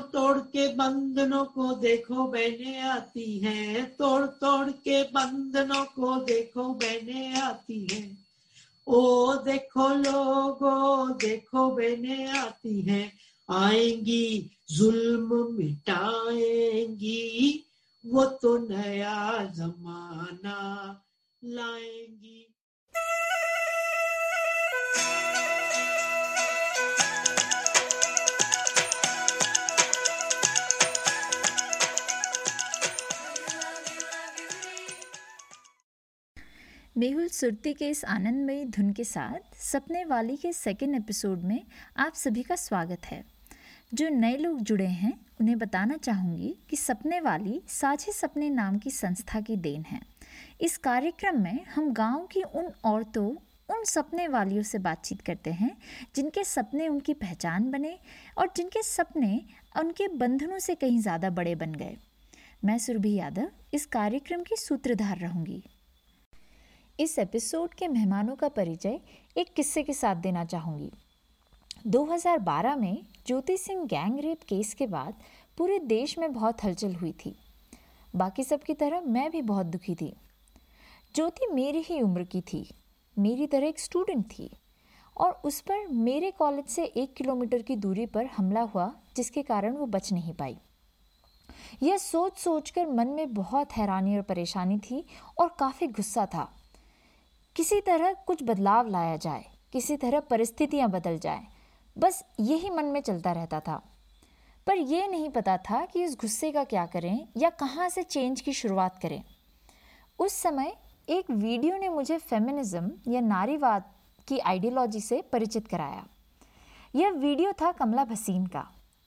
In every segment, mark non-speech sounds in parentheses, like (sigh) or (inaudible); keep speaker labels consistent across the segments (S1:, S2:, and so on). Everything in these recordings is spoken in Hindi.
S1: तोड़ तोड़ के बंधनों को देखो बहने आती हैं। तोड़ तोड़ के बंधनों को देखो बहने आती हैं। ओ देखो लोगो, देखो बहने आती हैं। आएँगी, जुल्म मिटाएँगी। वो तो नया जमाना लाएँगी।
S2: मेहुल सुरती के इस आनंदमयी धुन के साथ सपने वाली के सेकेंड एपिसोड में आप सभी का स्वागत है। जो नए लोग जुड़े हैं, उन्हें बताना चाहूँगी कि सपने वाली साझे सपने नाम की संस्था की देन है। इस कार्यक्रम में हम गाँव की उन औरतों, उन सपने वालियों से बातचीत करते हैं, जिनके सपने उनकी पहचान बने और जिनके सपने उनके बंधनों से कहीं ज़्यादा बड़े बन गए। मैं सुरभि यादव, इस कार्यक्रम की सूत्रधार रहूँगी। इस एपिसोड के मेहमानों का परिचय एक किस्से के साथ देना चाहूँगी। 2012 में Jyoti Singh gang rape case के बाद पूरे देश में बहुत हलचल हुई थी। बाकी सब की तरह मैं भी बहुत दुखी थी। ज्योति मेरी ही उम्र की थी, मेरी तरह एक स्टूडेंट थी और उस पर मेरे कॉलेज से एक किलोमीटर की दूरी पर हमला हुआ, जिसके कारण वो बच नहीं पाई। यह सोच सोच कर मन में बहुत हैरानी और परेशानी थी और काफ़ी गुस्सा था। किसी तरह कुछ बदलाव लाया जाए, किसी तरह परिस्थितियाँ बदल जाए, बस यही मन में चलता रहता था। पर यह नहीं पता था कि इस गुस्से का क्या करें या कहाँ से चेंज की शुरुआत करें। उस समय एक वीडियो ने मुझे फेमिनिज्म या नारीवाद की आइडियोलॉजी से परिचित कराया। यह वीडियो था कमला भसीन का,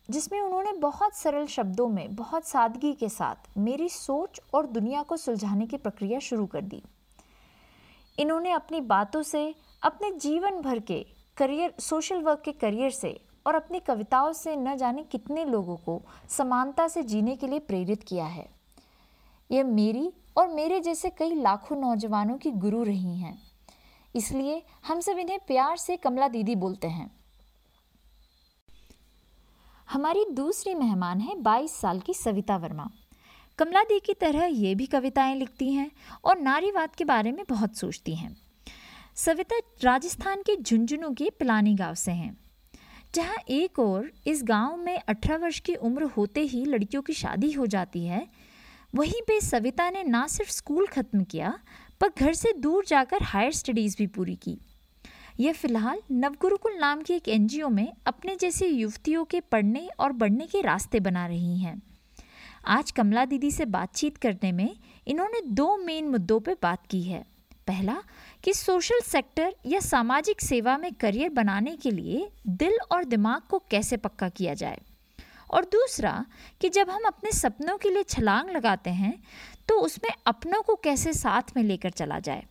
S2: जिसमें उन्होंने बहुत सरल शब्दों में, बहुत सादगी के साथ मेरी सोच और दुनिया को सुलझाने की प्रक्रिया शुरू कर दी। इन्होंने अपनी बातों से, अपने जीवन भर के करियर, सोशल वर्क के करियर से और अपनी कविताओं से न जाने कितने लोगों को समानता से जीने के लिए प्रेरित किया है। यह मेरी और मेरे जैसे कई लाखों नौजवानों की गुरु रही हैं। इसलिए हम सब इन्हें प्यार से कमला दीदी बोलते हैं। हमारी दूसरी मेहमान है 22 साल की सविता वर्मा। कमला दी की तरह ये भी कविताएँ लिखती हैं और नारीवाद के बारे में बहुत सोचती हैं। सविता राजस्थान के झुंझुनू के पिलानी गाँव से हैं, जहाँ एक और इस गाँव में 18 वर्ष की उम्र होते ही लड़कियों की शादी हो जाती है, वहीं पे सविता ने ना सिर्फ़ स्कूल ख़त्म किया, पर घर से दूर जाकर हायर स्टडीज़ भी पूरी की। यह फ़िलहाल नवगुरुकुल नाम की एक एनजीओ में अपने जैसे युवतियों के पढ़ने और बढ़ने के रास्ते बना रही हैं। आज कमला दीदी से बातचीत करने में इन्होंने दो मेन मुद्दों पर बात की है। पहला कि सोशल सेक्टर या सामाजिक सेवा में करियर बनाने के लिए दिल और दिमाग को कैसे पक्का किया जाए? और दूसरा कि जब हम अपने सपनों के लिए छलांग लगाते हैं तो उसमें अपनों को कैसे साथ में लेकर चला जाए?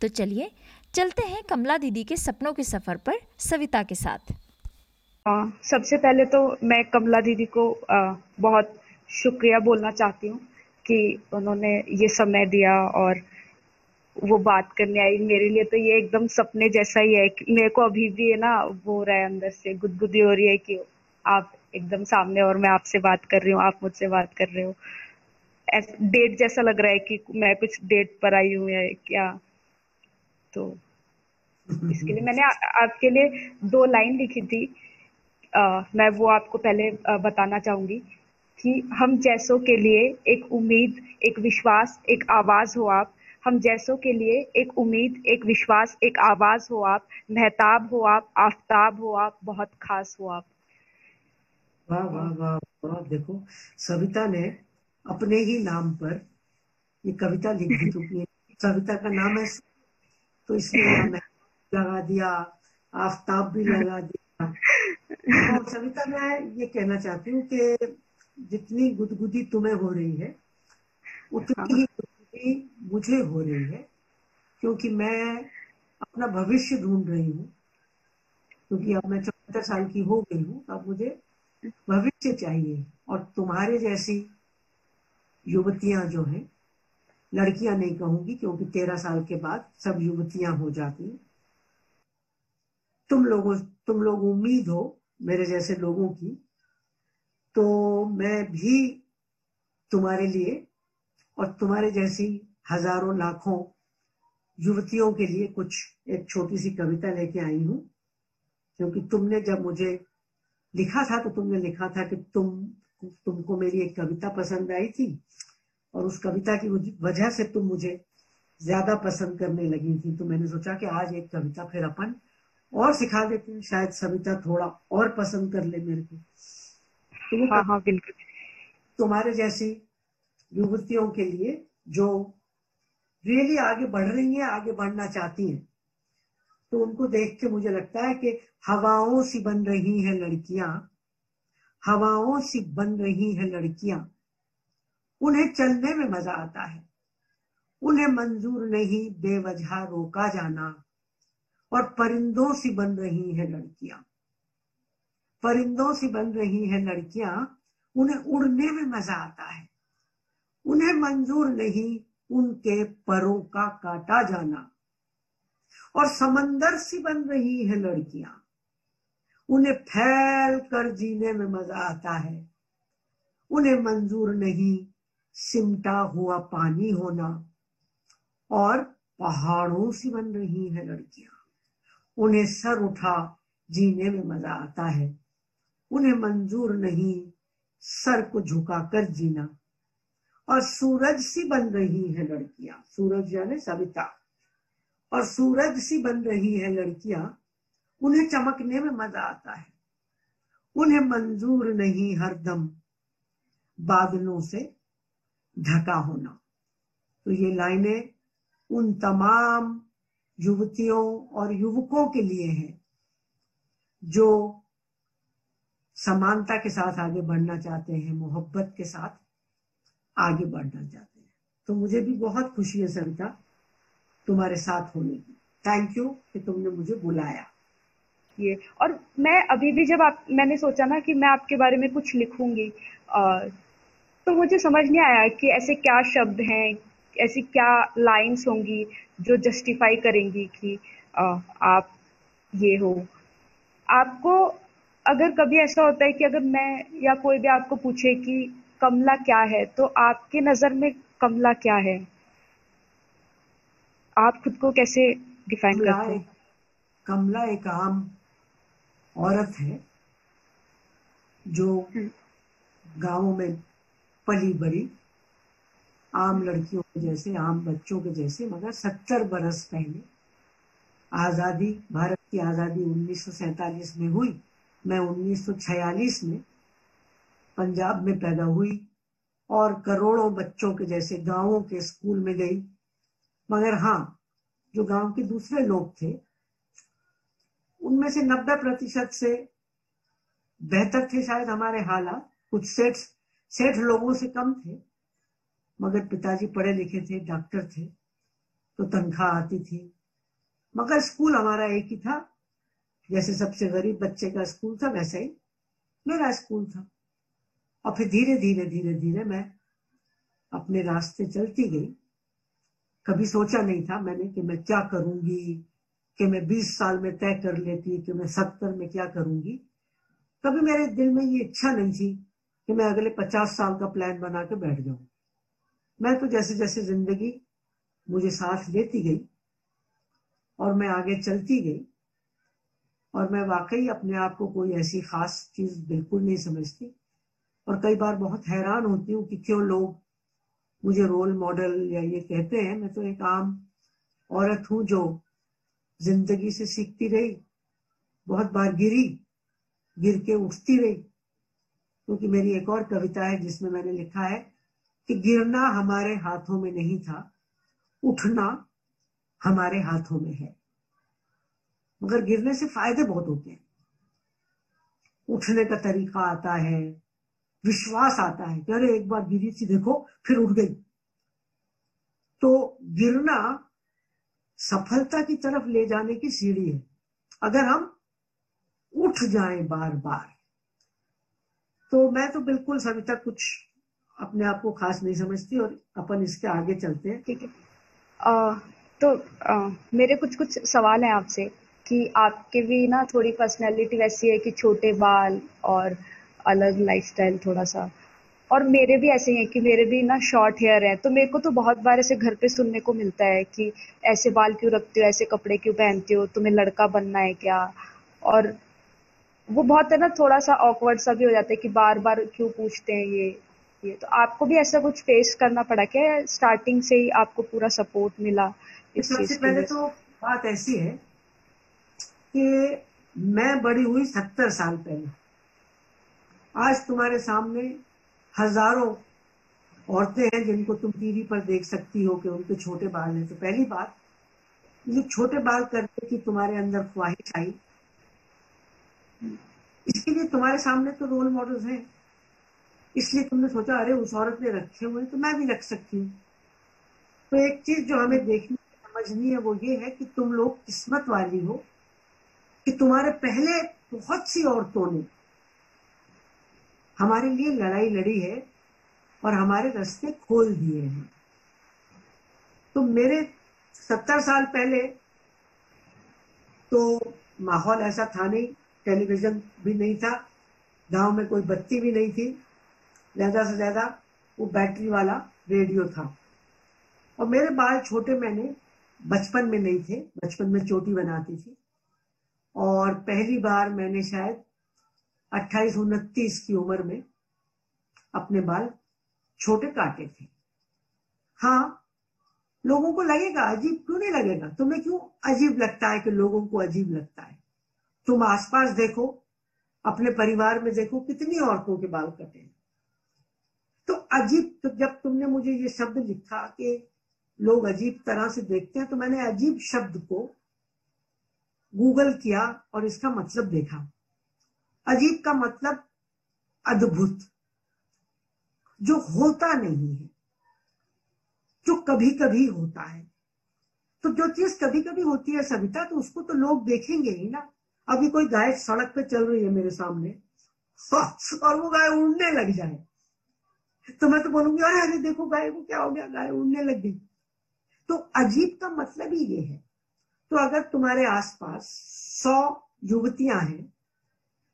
S2: तो चलिए चलते हैं कमला दीदी के सपनों के सफ़र पर सविता के साथ।
S3: आ, सबसे पहले तो मैं कमला दीदी को आ, बहुत शुक्रिया बोलना चाहती हूँ कि उन्होंने ये समय दिया और वो बात करने आई मेरे लिए तो ये एकदम सपने जैसा ही है मेरे को अभी भी है ना वो हो रहा है अंदर से गुदगुदी हो रही है कि आप एकदम सामने और मैं आपसे बात कर रही हूँ आप मुझसे बात कर रहे हो। डेट जैसा लग रहा है कि मैं कुछ डेट पर आई हूँ या क्या? तो इसके लिए मैंने आ, आपके लिए दो लाइन लिखी थी। आ, मैं वो आपको पहले आ, बताना चाहूँगी कि हम जैसों के लिए एक उम्मीद एक विश्वास एक आवाज़ हो आप। हम जैसों के लिए एक उम्मीद एक विश्वास एक आवाज़ हो आप। महताब हो आप आफ्ताब हो आप बहुत खास हो आप।
S1: वाह वाह वाह वाह देखो सविता ने अपने ही नाम पर ये कविता लिख दी चुकी है सविता का नाम है तो इसलिए (laughs) लगा दिया आफ्ताब भी लगा दिया। और सविता मैं ये कहना चाहती हूँ कि जितनी गुदगुदी तुम्हें हो रही है उतनी ही। गुदगुदी मुझे हो रही है क्योंकि मैं अपना भविष्य ढूंढ रही हूँ। क्योंकि अब मैं चौहत्तर साल की हो गई हूँ अब मुझे भविष्य चाहिए। और तुम्हारे जैसी युवतियाँ जो हैं लड़कियाँ नहीं कहूँगी क्योंकि तेरह साल के बाद सब युवतियाँ हो जाती तुम लोगों तुम लोग उम्मीद हो मेरे जैसे लोगों की तो मैं भी तुम्हारे लिए और तुम्हारे जैसी हज़ारों लाखों युवतियों के लिए कुछ एक छोटी सी कविता लेके आई हूँ। क्योंकि तुमने जब मुझे लिखा था तो तुमने लिखा था कि तुम, तुमको मेरी एक कविता पसंद आई थी और उस कविता की वजह से तुम मुझे ज़्यादा पसंद करने लगी थी। तो मैंने सोचा कि आज एक कविता फिर अपन और सिखा देते हैं, शायद सविता थोड़ा और पसंद कर ले मेरे को।
S3: तो हाँ हाँ बिल्कुल।
S1: तुम्हारे जैसी युवतियों के लिए जो रियली आगे बढ़ रही हैं आगे बढ़ना चाहती हैं तो उनको देख के मुझे लगता है कि हवाओं सी बन रही हैं लड़कियाँ हवाओं सी बन रही हैं लड़कियाँ उन्हें चलने में मज़ा आता है। उन्हें मंजूर नहीं बेवजह रोका जाना और परिंदों सी बन रही हैं लड़कियाँ। परिंदों सी बन रही है लड़कियाँ, उन्हें उड़ने में मज़ा आता है। उन्हें मंजूर नहीं उनके परों का काटा जाना। और समंदर सी बन रही है लड़कियाँ, उन्हें फैल कर जीने में मज़ा आता है। उन्हें मंजूर नहीं सिमटा हुआ पानी होना। और पहाड़ों सी बन रही है लड़कियाँ, उन्हें सर उठा जीने में मज़ा आता है। उन्हें मंजूर नहीं, सर को झुकाकर जीना। और सूरज सी बन रही है लड़कियाँ, सूरज यानी सविता। और सूरज सी बन रही है लड़कियाँ, उन्हें चमकने में मज़ा आता है। उन्हें मंजूर नहीं हरदम बादलों से ढका होना। तो ये लाइनें उन तमाम युवतियों और युवकों के लिए हैं, जो समानता के साथ आगे बढ़ना चाहते हैं मोहब्बत के साथ आगे बढ़ना चाहते हैं। तो मुझे भी बहुत खुशी है सरिता तुम्हारे साथ होने की। थैंक यू कि तुमने मुझे बुलाया।
S3: ये और मैं अभी भी जब आप मैंने सोचा ना कि मैं आपके बारे में कुछ लिखूँगी तो मुझे समझ नहीं आया कि ऐसे क्या शब्द हैं ऐसी क्या लाइंस होंगी जो जस्टिफाई करेंगी कि आ, आप ये हो। आपको अगर कभी ऐसा होता है कि अगर मैं या कोई भी आपको पूछे कि कमला क्या है तो आपके नज़र में कमला क्या है? आप खुद को कैसे डिफाइन करते हैं?
S1: कमला एक आम औरत है जो हम्म। गाँवों में पली बड़ी आम लड़कियों के जैसे आम बच्चों के जैसे मगर सत्तर बरस पहले आज़ादी भारत की आज़ादी 1947 में हुई। मैं 1946 में पंजाब में पैदा हुई और करोड़ों बच्चों के जैसे गाँवों के स्कूल में गई। मगर हाँ जो गाँव के दूसरे लोग थे, उनमें से 90 प्रतिशत से बेहतर थे शायद हमारे हालात। कुछ सेठ सेठ लोगों से कम थे, मगर पिताजी पढ़े लिखे थे, डॉक्टर थे तो तनख्वाह आती थी। मगर स्कूल हमारा एक ही था जैसे सबसे गरीब बच्चे का स्कूल था, वैसे ही मेरा स्कूल था। और फिर धीरे धीरे धीरे धीरे मैं अपने रास्ते चलती गई। कभी सोचा नहीं था मैंने कि मैं क्या करूँगी, कि मैं 20 साल में तय कर लेती, कि मैं सत्तर में क्या करूँगी। कभी मेरे दिल में ये इच्छा नहीं थी कि मैं अगले 50 साल का प्लान बना के बैठ जाऊँ। मैं तो जैसे जैसे ज़िंदगी मुझे साथ लेती गई और मैं आगे चलती गई और मैं वाकई अपने आप को कोई ऐसी खास चीज़ बिल्कुल नहीं समझती। और कई बार बहुत हैरान होती हूँ कि क्यों लोग मुझे रोल मॉडल या ये कहते हैं। मैं तो एक आम औरत हूँ जो ज़िंदगी से सीखती रही, बहुत बार गिरी, गिर के उठती रही। क्योंकि तो मेरी एक और कविता है जिसमें मैंने लिखा है कि गिरना हमारे हाथों में नहीं था, उठना हमारे हाथों में है। मगर गिरने से फ़ायदे बहुत होते हैं। उठने का तरीका आता है विश्वास आता है कि अरे एक बार गिरी थी देखो फिर उठ गई। तो गिरना सफलता की तरफ़ ले जाने की सीढ़ी है। अगर हम उठ जाएँ बार बार तो मैं तो बिल्कुल सभी तक कुछ अपने आप को खास नहीं समझती और अपन इसके आगे चलते हैं।
S3: ठीक है। तो आ, मेरे कुछ कुछ सवाल हैं आपसे। कि आपके भी ना थोड़ी पर्सनैलिटी वैसी है कि छोटे बाल और अलग लाइफस्टाइल थोड़ा सा। और मेरे भी ऐसे ही है कि मेरे भी ना शॉर्ट हेयर है तो मेरे को तो बहुत बार ऐसे घर पे सुनने को मिलता है कि ऐसे बाल क्यों रखते हो ऐसे कपड़े क्यों पहनते हो तुम्हें लड़का बनना है क्या? और वो बहुत है ना थोड़ा सा ऑकवर्ड सा भी हो जाता है कि बार बार क्यों पूछते हैं ये ये। तो आपको भी ऐसा कुछ फेस करना पड़ा क्या? स्टार्टिंग से ही आपको पूरा सपोर्ट मिला
S1: इस सबसे पहले तो बात ऐसी है कि मैं बड़ी हुई सत्तर साल पहले। आज तुम्हारे सामने हज़ारों औरतें हैं जिनको तुम टीवी पर देख सकती हो कि उनके छोटे बाल हैं। तो पहली बात, ये छोटे बाल करने की तुम्हारे अंदर ख्वाहिश आई। इसके लिए तुम्हारे सामने तो रोल मॉडल्स हैं। इसलिए तुमने सोचा, अरे उस औरत ने रखे हुए तो मैं भी रख सकती हूँ। तो एक चीज़ जो हमें देखनी, समझनी है, वो ये है कि तुम लोग किस्मत वाली हो। कि तुम्हारे पहले बहुत सी औरतों ने हमारे लिए लड़ाई लड़ी है और हमारे रास्ते खोल दिए हैं। तो मेरे सत्तर साल पहले तो माहौल ऐसा था नहीं, टेलीविज़न भी नहीं था, गाँव में कोई बत्ती भी नहीं थी, ज़्यादा से ज़्यादा वो बैटरी वाला रेडियो था। और मेरे बाल छोटे मैंने बचपन में नहीं थे, बचपन में चोटी बनाती थी। और पहली बार मैंने शायद अट्ठाईस उनतीस की उम्र में अपने बाल छोटे काटे थे। हाँ लोगों को लगेगा, अजीब क्यों नहीं लगेगा? तुम्हें क्यों अजीब लगता है कि लोगों को अजीब लगता है? तुम आसपास देखो, अपने परिवार में देखो, कितनी औरतों के बाल कटे हैं। तो अजीब तो जब तुमने मुझे ये शब्द लिखा कि लोग अजीब तरह से देखते हैं तो मैंने अजीब शब्द को गूगल किया और इसका मतलब देखा। अजीब का मतलब अद्भुत, जो होता नहीं है, जो कभी कभी होता है। तो जो चीज़ कभी कभी होती है सविता तो उसको तो लोग देखेंगे ही ना। अभी कोई गाय सड़क पे चल रही है मेरे सामने, (laughs) और वो गाय उड़ने लग जाए। तो मैं तो बोलूँगी, अरे अरे, देखो गाय को क्या हो गया? गाय उड़ने लग गई। तो अजीब का मतलब ही ये है तो अगर तुम्हारे आसपास सौ युवतियाँ हैं,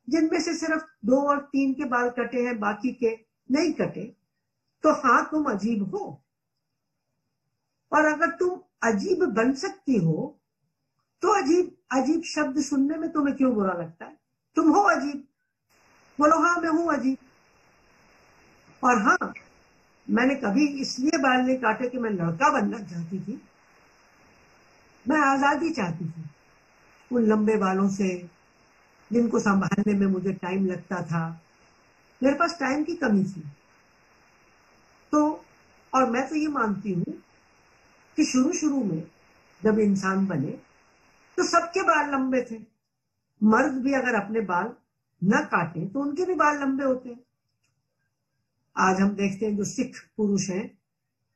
S1: जिनमें से सिर्फ़ दो और तीन के बाल कटे हैं, बाकी के नहीं कटे तो हाँ तुम अजीब हो। और अगर तुम अजीब बन सकती हो तो अजीब अजीब शब्द सुनने में तुम्हें क्यों बुरा लगता है? तुम हो अजीब। बोलो हाँ मैं हूँ अजीब। और हाँ मैंने कभी इसलिए बाल नहीं काटे कि मैं लड़का बनना चाहती थी मैं आज़ादी चाहती थी। उन लंबे बालों से जिनको संभालने में मुझे टाइम लगता था। मेरे पास टाइम की कमी थी। तो और मैं तो ये मानती हूँ कि शुरू शुरू में जब इंसान बने तो सबके बाल लंबे थे। मर्द भी अगर अपने बाल न काटे तो उनके भी बाल लंबे होते हैं। आज हम देखते हैं जो सिख पुरुष हैं।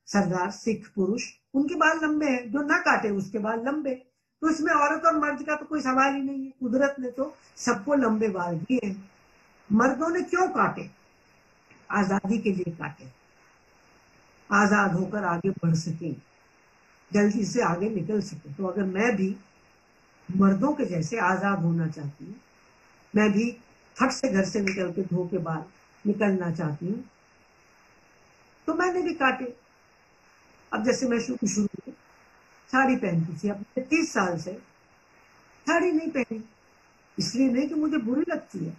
S1: सरदार सिख पुरुष उनके बाल लंबे हैं, जो ना काटे उसके बाल लंबे। तो इसमें औरत और मर्द का तो कोई सवाल ही नहीं है, कुदरत ने तो सबको लंबे बाल दिए मर्दों ने क्यों काटे? आज़ादी के लिए काटे। आज़ाद होकर आगे बढ़ सके। जल्दी से आगे निकल सके। तो अगर मैं भी मर्दों के जैसे आज़ाद होना चाहती हूँ, मैं भी फट से घर से निकल के धो के बाल निकलना चाहती हूँ तो मैंने भी काटे। अब जैसे मैं शुरू शुरू साड़ी पहनती थी, अब तीस साल से साड़ी नहीं पहनी। इसलिए नहीं कि मुझे बुरी लगती है।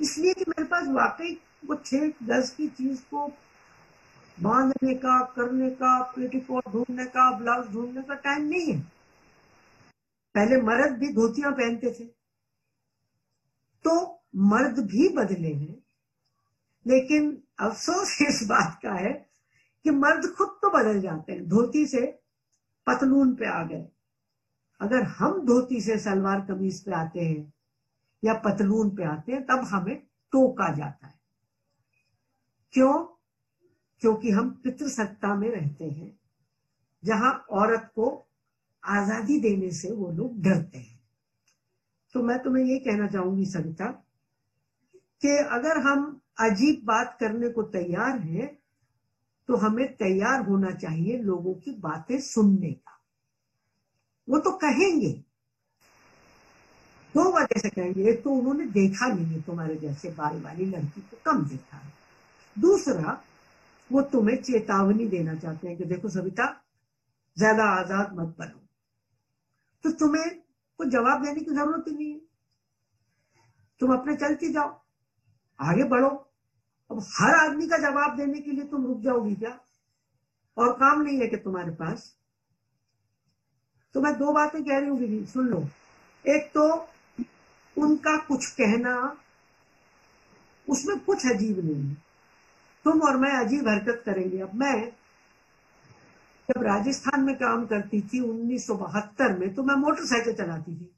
S1: इसलिए कि मेरे पास वाकई वो छह गज की चीज़ को बांधने का, करने का पेटीकोट ढूँढने का, ब्लाउज ढूँढने का टाइम नहीं है। पहले मर्द भी धोतियाँ पहनते थे। तो मर्द भी बदले हैं। लेकिन अफसोस इस बात का है कि मर्द खुद तो बदल जाते हैं। धोती से पतलून पे आ गए। अगर हम धोती से सलवार कमीज पे आते हैं या पतलून पे आते हैं, तब हमें टोका जाता है। क्यों? क्योंकि हम पितृसत्ता में रहते हैं, जहाँ औरत को आज़ादी देने से वो लोग डरते हैं। तो मैं तुम्हें ये कहना चाहूँगी सविता कि अगर हम अजीब बात करने को तैयार हैं तो हमें तैयार होना चाहिए लोगों की बातें सुनने का। वो तो कहेंगे। दो वजह से कहेंगे, एक तो उन्होंने देखा नहीं है तुम्हारे जैसे बाल वाली लड़की को, कम देखा। है दूसरा, वो तुम्हें चेतावनी देना चाहते हैं कि देखो सविता, ज़्यादा आज़ाद मत बनो। तो तुम्हें कोई जवाब देने की ज़रूरत ही नहीं है। तुम अपने चलती जाओ, आगे बढ़ो। अब हर आदमी का जवाब देने के लिए तुम रुक जाओगी क्या? और काम नहीं है कि तुम्हारे पास? तो मैं दो बातें कह रही हूँ दीदी सुन लो। एक तो उनका कुछ कहना, उसमें कुछ अजीब नहीं है। तुम और मैं अजीब हरकत करेंगे। अब मैं जब राजस्थान में काम करती थी उन्नीस सौ बहत्तर में तो मैं मोटरसाइकिल चलाती थी।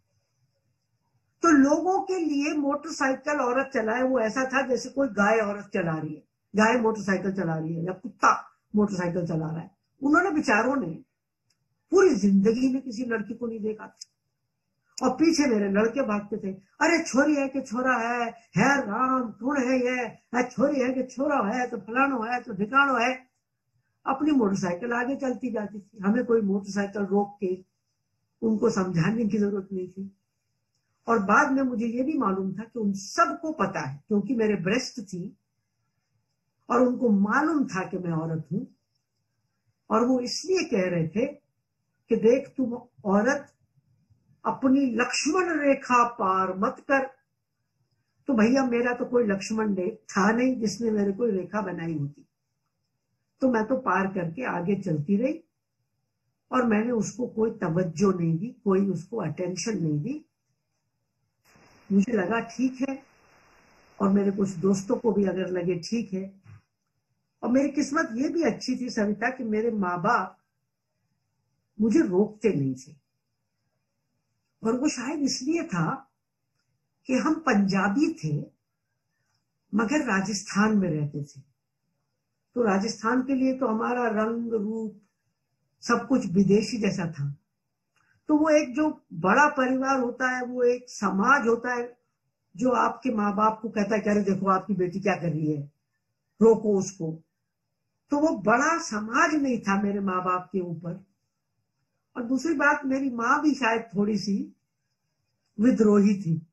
S1: तो लोगों के लिए मोटरसाइकिल औरत चलाए, वो ऐसा था जैसे कोई गाय औरत चला रही है। गाय मोटरसाइकिल चला रही है या कुत्ता मोटरसाइकिल चला रहा है। उन्होंने विचारों ने पूरी ज़िंदगी में किसी लड़की को नहीं देखा था। और पीछे मेरे लड़के भागते थे, अरे छोरी है कि छोरा है? है राम, कौन है ये? है छोरी है कि छोरा है? तो फलानो है तो ढिकानो है? अपनी मोटरसाइकिल आगे चलती जाती थी। हमें कोई मोटरसाइकिल रोक के उनको समझाने की ज़रूरत नहीं थी। और बाद में मुझे ये भी मालूम था कि उन सबको पता है, क्योंकि मेरे ब्रेस्ट थी, और उनको मालूम था कि मैं औरत हूँ। और वो इसलिए कह रहे थे कि देख, तुम औरत अपनी लक्ष्मण रेखा पार मत कर। तो भैया, मेरा तो कोई लक्ष्मण था नहीं जिसने मेरे कोई रेखा बनाई होती। तो मैं तो पार करके आगे चलती रही, और मैंने उसको कोई तवज्जो नहीं दी, कोई उसको अटेंशन नहीं दी। मुझे लगा, ठीक है। और मेरे कुछ दोस्तों को भी अगर लगे, ठीक है। और मेरी किस्मत ये भी अच्छी थी सविता कि मेरे माँ बाप मुझे रोकते नहीं थे। और वो शायद इसलिए था कि हम पंजाबी थे, मगर राजस्थान में रहते थे। तो राजस्थान के लिए तो हमारा रंग, रूप सब कुछ विदेशी जैसा था। तो वो एक जो बड़ा परिवार होता है, वो एक समाज होता है, जो आपके माँ बाप को कहता है रहे देखो, आपकी बेटी क्या कर रही है? रोको उसको। तो वो बड़ा समाज नहीं था मेरे माँ बाप के ऊपर। और दूसरी बात, मेरी माँ भी शायद थोड़ी सी विद्रोही थी।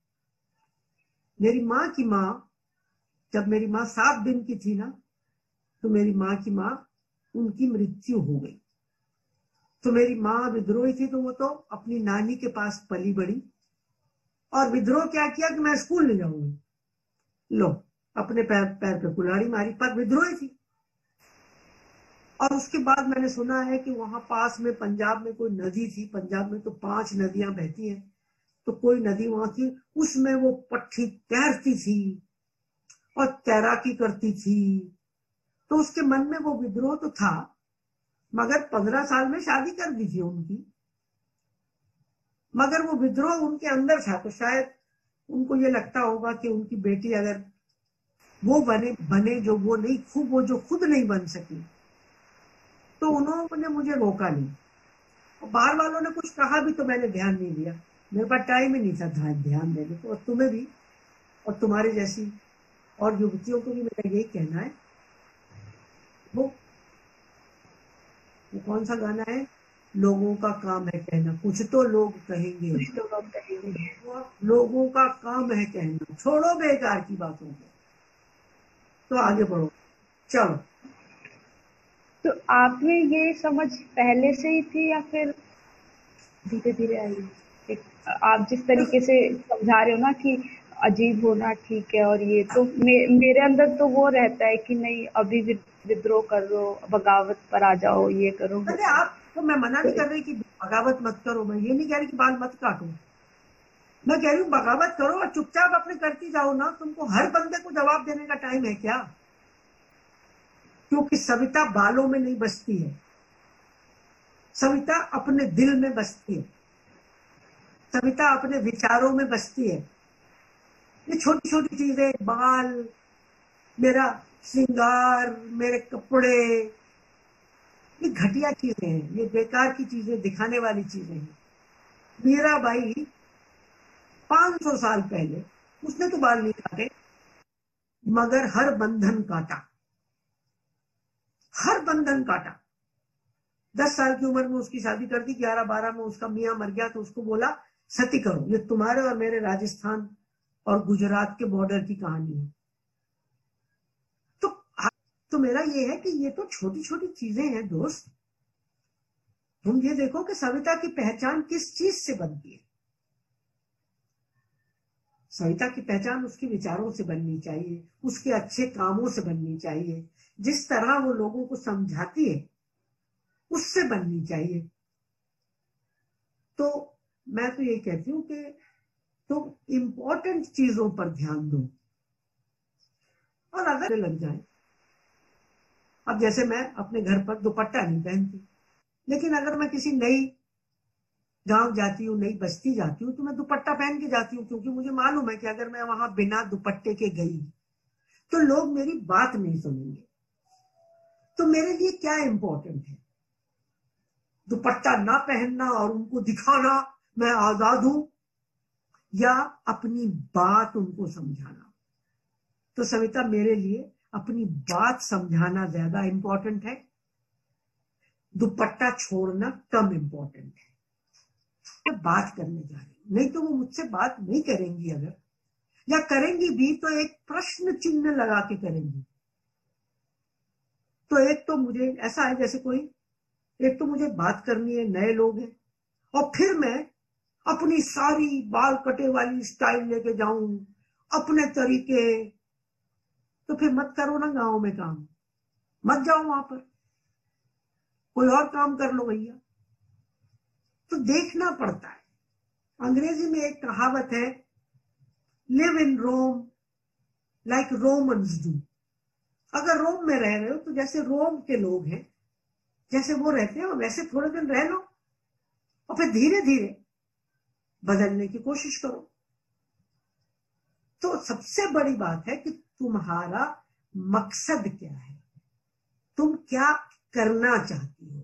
S1: मेरी माँ की माँ, जब मेरी माँ सात दिन की थी ना तो मेरी माँ की माँ, उनकी मृत्यु हो गई। तो मेरी माँ विद्रोही थी तो वो तो अपनी नानी के पास पली बड़ी। और विद्रोह क्या किया कि मैं स्कूल नहीं जाऊँगी। लो, अपने पैर पैर पे कुल्हाड़ी मारी, पर विद्रोही थी। और उसके बाद मैंने सुना है कि वहाँ पास में पंजाब में कोई नदी थी, पंजाब में तो पाँच नदियाँ बहती हैं तो कोई नदी वहाँ थी, उसमें वो पट्टी तैरती थी और तैराकी करती थी। तो उसके मन में वो विद्रोह तो था मगर पंद्रह साल में शादी कर दी थी उनकी। मगर वो विद्रोह उनके अंदर था तो शायद उनको ये लगता होगा कि उनकी बेटी अगर वो बने बने जो वो नहीं, खूब वो जो खुद नहीं बन सकी। तो उन्होंने मुझे रोका नहीं। और बाहर वालों ने कुछ कहा भी तो मैंने ध्यान नहीं दिया। मेरे पास टाइम ही नहीं था ध्यान देने को। और तुम्हें भी, और तुम्हारे जैसी और युवतियों को भी मेरा यही कहना है। वो वो कौन सा गाना है? लोगों का काम है कहना। कुछ तो लोग कहेंगे। कुछ तो लोग कहेंगे। लोगों का काम है कहना। छोड़ो बेकार की बातों को। तो आगे बढ़ो। चलो।
S3: तो आप में ये समझ पहले से ही थी या फिर धीरे धीरे आई? आप जिस तरीके से समझा रहे हो ना कि अजीब होना ठीक है और ये तो मे, मेरे अंदर तो वो रहता है कि नहीं अभी विद्रोह कर करो बगावत पर आ जाओ ये करो
S1: अरे आप तो मैं मना नहीं कर। रही कि बगावत मत करो मैं ये नहीं कह रही कि बाल मत काटो। मैं कह रही हूँ बगावत करो और चुपचाप अपने करती जाओ ना तुमको हर बंदे को जवाब देने का टाइम है क्या? क्योंकि सविता बालों में नहीं बसती है। सविता अपने दिल में बसती है। सविता अपने विचारों में बसती है। ये छोटी छोटी चीज़ें बाल मेरा श्रृंगार, मेरे कपड़े, ये घटिया चीज़ें हैं, ये बेकार की चीज़ें, दिखाने वाली चीज़ें हैं। मीरा भाई 500 साल पहले, उसने तो बाल नहीं काटे, मगर हर बंधन काटा। हर बंधन काटा। दस साल की उम्र में उसकी शादी कर दी, ग्यारह बारह में उसका मियाँ मर गया तो उसको बोला, सती करो, ये तुम्हारे और मेरे राजस्थान और गुजरात के बॉर्डर की कहानी है। तो मेरा ये है कि ये तो छोटी छोटी चीज़ें हैं दोस्त। तुम ये देखो कि सविता की पहचान किस चीज़ से बनती है। सविता की पहचान उसके विचारों से बननी चाहिए, उसके अच्छे कामों से बननी चाहिए। जिस तरह वो लोगों को समझाती है, उससे बननी चाहिए। तो मैं तो ये कहती हूँ कि तुम तो इंपॉर्टेंट चीज़ों पर ध्यान दो। और अगर लग जाए अब जैसे मैं अपने घर पर दुपट्टा नहीं पहनती। लेकिन अगर मैं किसी नई गाँव जाती हूँ, नई बस्ती जाती हूँ तो मैं दुपट्टा पहन के जाती हूँ, क्योंकि मुझे मालूम है कि अगर मैं वहाँ बिना दुपट्टे के गई तो लोग मेरी बात नहीं सुनेंगे। तो मेरे लिए क्या इंपॉर्टेंट है? दुपट्टा ना पहनना और उनको दिखाना, मैं आज़ाद हूँ, या अपनी बात उनको समझाना? तो सविता, मेरे लिए अपनी बात समझाना ज़्यादा इंपॉर्टेंट है। दुपट्टा छोड़ना कम इंपॉर्टेंट है। मैं बात करने जा रही नहीं तो वो मुझसे बात नहीं करेंगी अगर। या करेंगी भी तो एक प्रश्न चिन्ह लगा के करेंगी। तो एक तो मुझे ऐसा है जैसे कोई, एक तो मुझे बात करनी है, नए लोग हैं। और फिर मैं अपनी सारी बाल कटे वाली स्टाइल लेके जाऊँ, अपने तरीके तो फिर मत करो ना गाँव में काम। मत जाओ वहाँ पर। कोई और काम कर लो भैया। तो देखना पड़ता है। अंग्रेज़ी में एक कहावत है live in Rome like Romans do अगर रोम में रह रहे हो तो जैसे रोम के लोग हैं, जैसे वो रहते हैं वैसे थोड़े दिन रह लो। और फिर धीरे धीरे बदलने की कोशिश करो। तो सबसे बड़ी बात है कि तुम्हारा मकसद क्या है? तुम क्या करना चाहती हो?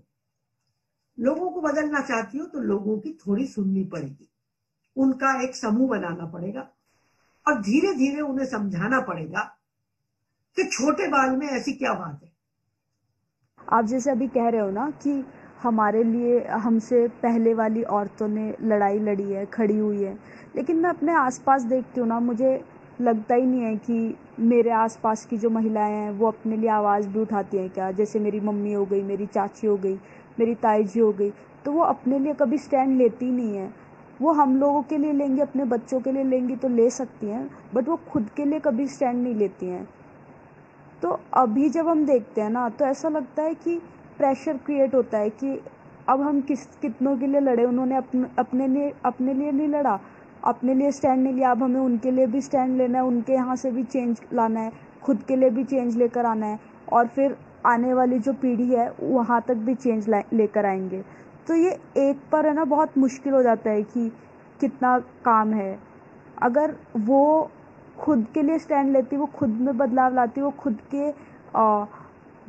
S1: लोगों को बदलना चाहती हो तो लोगों की थोड़ी सुननी पड़ेगी। उनका एक समूह बनाना पड़ेगा और धीरे धीरे उन्हें समझाना पड़ेगा कि छोटे बाल में ऐसी क्या बात है।
S3: आप जैसे अभी कह रहे हो ना कि हमारे लिए, हमसे पहले वाली औरतों ने लड़ाई लड़ी है, खड़ी हुई है, लेकिन मैं अपने आसपास देखती हूँ ना, मुझे लगता ही नहीं है कि मेरे आसपास की जो महिलाएँ हैं, वो अपने लिए आवाज़ भी उठाती हैं क्या? जैसे मेरी मम्मी हो गई, मेरी चाची हो गई, मेरी ताई जी हो गई तो वो अपने लिए कभी स्टैंड लेती नहीं है। वो हम लोगों के लिए लेंगी, अपने बच्चों के लिए लेंगी तो ले सकती हैं, बट वो खुद के लिए कभी स्टैंड नहीं लेती हैं। तो अभी जब हम देखते हैं ना तो ऐसा लगता है कि प्रेशर क्रिएट होता है कि अब हम किस, कितनों के लिए लड़े, उन्होंने अपने अपने लिए अपने लिए नहीं लड़ा। अपने लिए स्टैंड नहीं लिया अब हमें उनके लिए भी स्टैंड लेना है उनके यहाँ से भी चेंज लाना है खुद के लिए भी चेंज लेकर आना है और फिर आने वाली जो पीढ़ी है वहाँ तक भी चेंज लेकर आएँगे। तो ये एक पर है ना बहुत मुश्किल हो जाता है कि कितना काम है। अगर वो खुद के लिए स्टैंड लेती वो खुद में बदलाव लाती वो खुद के आ,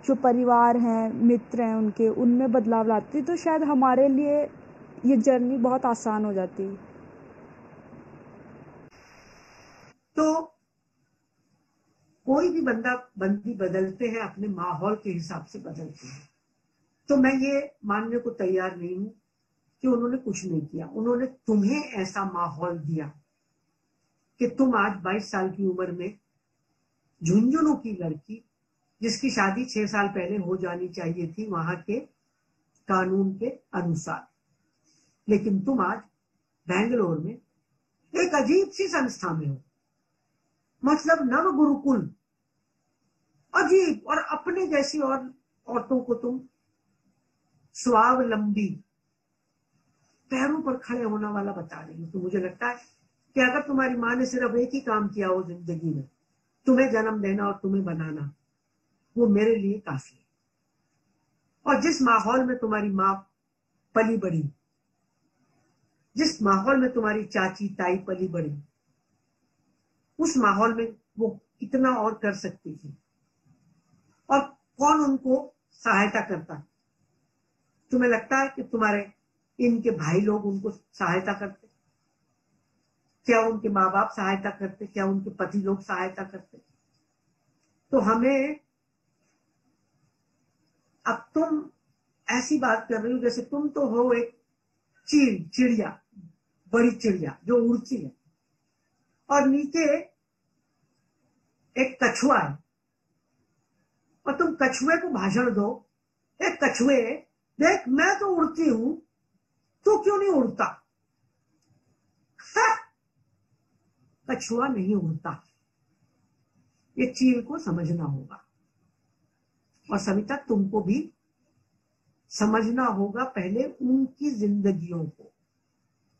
S3: जो परिवार हैं मित्र हैं उनके उनमें बदलाव लाती तो शायद हमारे लिए ये जर्नी बहुत आसान हो जाती।
S1: तो कोई भी बंदा बंदी बदलते हैं, अपने माहौल के हिसाब से बदलते हैं। तो मैं ये मानने को तैयार नहीं हूँ कि उन्होंने कुछ नहीं किया। उन्होंने तुम्हें ऐसा माहौल दिया कि तुम आज 22 साल की उम्र में झुंझुनू की लड़की, जिसकी शादी छह साल पहले हो जानी चाहिए थी वहाँ के कानून के अनुसार। लेकिन तुम आज बेंगलोर में एक अजीब सी संस्था में हो। मतलब नव गुरुकुल। अजीब, और अपने जैसी और औरतों को तुम स्वावलंबी। पैरों पर खड़े होने वाला बता रही हो। तो मुझे लगता है कि अगर तुम्हारी माँ ने सिर्फ़ एक ही काम किया हो ज़िंदगी में, तुम्हें जन्म देना और तुम्हें बनाना, वो मेरे लिए काफ़ी है। और जिस माहौल में तुम्हारी माँ पली बड़ी, जिस माहौल में तुम्हारी चाची, ताई पली बड़ी उस माहौल में वो कितना और कर सकती थी? और कौन उनको सहायता करता? तुम्हें लगता है कि तुम्हारे इनके भाई लोग उनको सहायता करते? क्या उनके माँ बाप सहायता करते? क्या उनके पति लोग सहायता करते? तो हमें अब तुम ऐसी बात कर रही हो जैसे तुम तो हो एक चील, चिड़िया, बड़ी चिड़िया, जो उड़ती है। और नीचे एक कछुआ है। और तुम कछुए को भाषण दो। एक कछुए, देख, मैं तो उड़ती हूँ, तू क्यों नहीं उड़ता? हाँ। कछुआ नहीं उड़ता। ये चील को समझना होगा। और सविता, तुमको भी समझना होगा पहले उनकी जिंदगियों को।